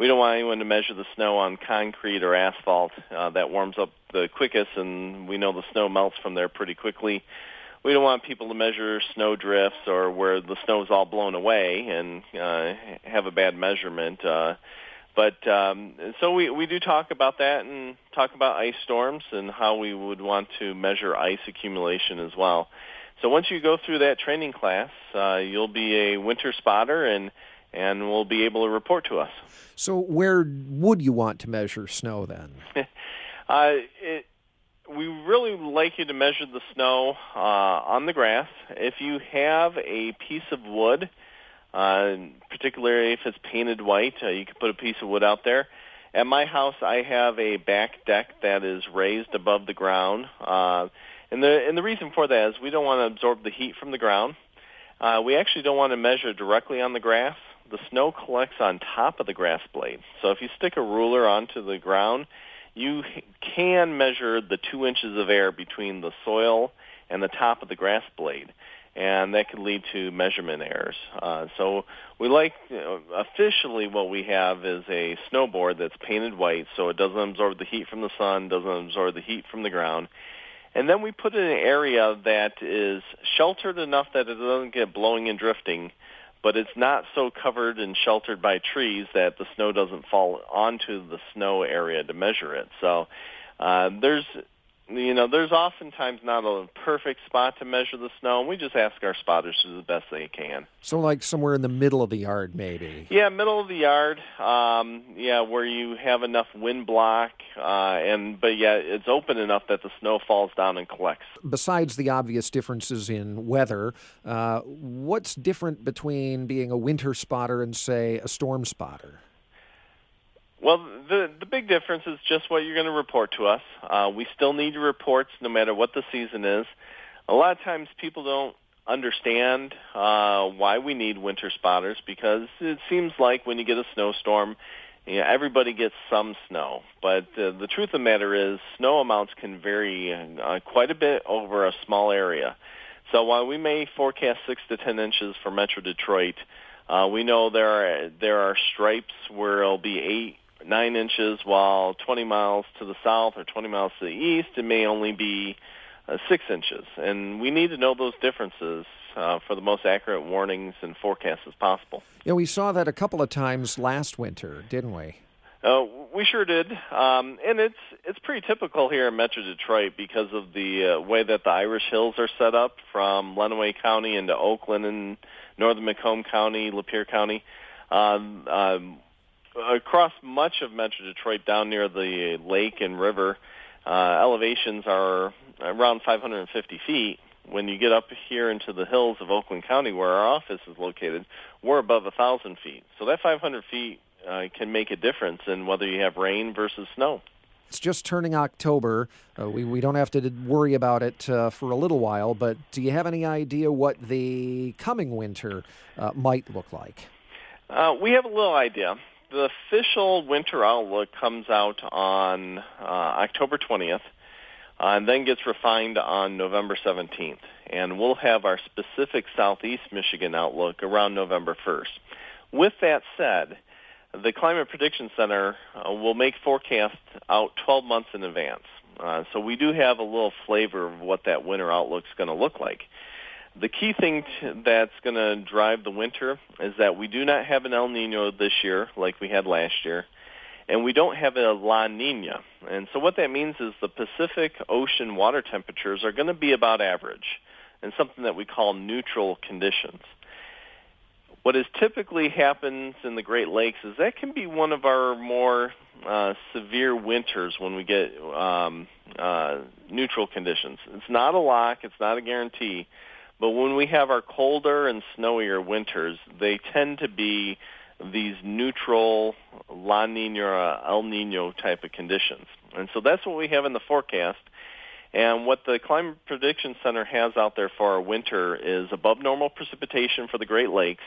we don't want anyone to measure the snow on concrete or asphalt. Uh, that warms up the quickest, and we know the snow melts from there pretty quickly. We don't want people to measure snow drifts or where the snow is all blown away and uh, have a bad measurement. Uh, but um, so we we do talk about that and talk about ice storms and how we would want to measure ice accumulation as well. So once you go through that training class, uh, you'll be a winter spotter and and will be able to report to us. So where would you want to measure snow then? uh, it, we really like you to measure the snow uh, on the grass. If you have a piece of wood, uh, particularly if it's painted white, uh, you can put a piece of wood out there. At my house, I have a back deck that is raised above the ground, uh, and the and the reason for that is we don't want to absorb the heat from the ground. Uh, we actually don't want to measure directly on the grass. The snow collects on top of the grass blade. So if you stick a ruler onto the ground, you can measure the two inches of air between the soil and the top of the grass blade and that could lead to measurement errors. Uh, so we like you know, officially what we have is a snowboard that's painted white, so it doesn't absorb the heat from the sun, doesn't absorb the heat from the ground. And then we put in an area that is sheltered enough that it doesn't get blowing and drifting, but it's not so covered and sheltered by trees that the snow doesn't fall onto the snow area to measure it. So uh, there's you know, there's oftentimes not a perfect spot to measure the snow, and we just ask our spotters to do the best they can. So, like somewhere in the middle of the yard, maybe. Yeah, middle of the yard. Um, yeah, where you have enough wind block, uh, and but yeah, it's open enough that the snow falls down and collects. Besides the obvious differences in weather, uh, what's different between being a winter spotter and, say, a storm spotter? Well, the the big difference is just what you're going to report to us. Uh, we still need your reports no matter what the season is. A lot of times people don't understand uh, why we need winter spotters because it seems like when you get a snowstorm, you know, everybody gets some snow. But uh, the truth of the matter is snow amounts can vary uh, quite a bit over a small area. So while we may forecast six to ten inches for Metro Detroit, uh, we know there are there are stripes where it'll be eight nine inches, while 20 miles to the south or 20 miles to the east, it may only be uh, six inches. And we need to know those differences uh, for the most accurate warnings and forecasts as possible. Yeah, we saw that a couple of times last winter, didn't we? Uh, we sure did, um, and it's it's pretty typical here in Metro Detroit because of the uh, way that the Irish Hills are set up from Lenawee County into Oakland and northern Macomb County, Lapeer County. Um, um, across much of Metro Detroit, down near the lake and river, uh, elevations are around 550 feet. When you get up here into the hills of Oakland County, where our office is located, we're above 1,000 feet. So that 500 feet uh, can make a difference in whether you have rain versus snow. It's just turning October. Uh, we, we don't have to worry about it uh, for a little while, but do you have any idea what the coming winter uh, might look like? Uh, we have a little idea the official winter outlook comes out on uh, October 20th uh, and then gets refined on November 17th. And we'll have our specific Southeast Michigan outlook around November 1st. With that said, the Climate Prediction Center uh, will make forecasts out 12 months in advance. Uh, so we do have a little flavor of what that winter outlook is going to look like. The key thing t- that's going to drive the winter is that we do not have an El Nino this year like we had last year, and we don't have a La Nina. And so what that means is the Pacific Ocean water temperatures are going to be about average and something that we call neutral conditions. What has typically happens in the Great Lakes is that can be one of our more uh, severe winters when we get um, uh, neutral conditions. It's not a lock, it's not a guarantee, but when we have our colder and snowier winters, they tend to be these neutral La Nina or El Nino type of conditions. And so that's what we have in the forecast. And what the Climate Prediction Center has out there for our winter is above normal precipitation for the Great Lakes,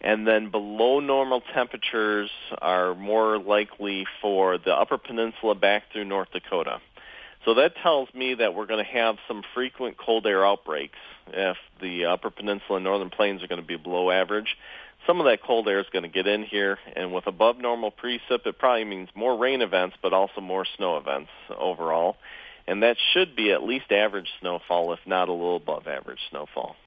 and then below normal temperatures are more likely for the Upper Peninsula back through North Dakota. So that tells me that we're going to have some frequent cold air outbreaks if the Upper Peninsula and Northern Plains are going to be below average. some of that cold air is going to get in here, and with above normal precip, it probably means more rain events, but also more snow events overall. And that should be at least average snowfall, if not a little above average snowfall.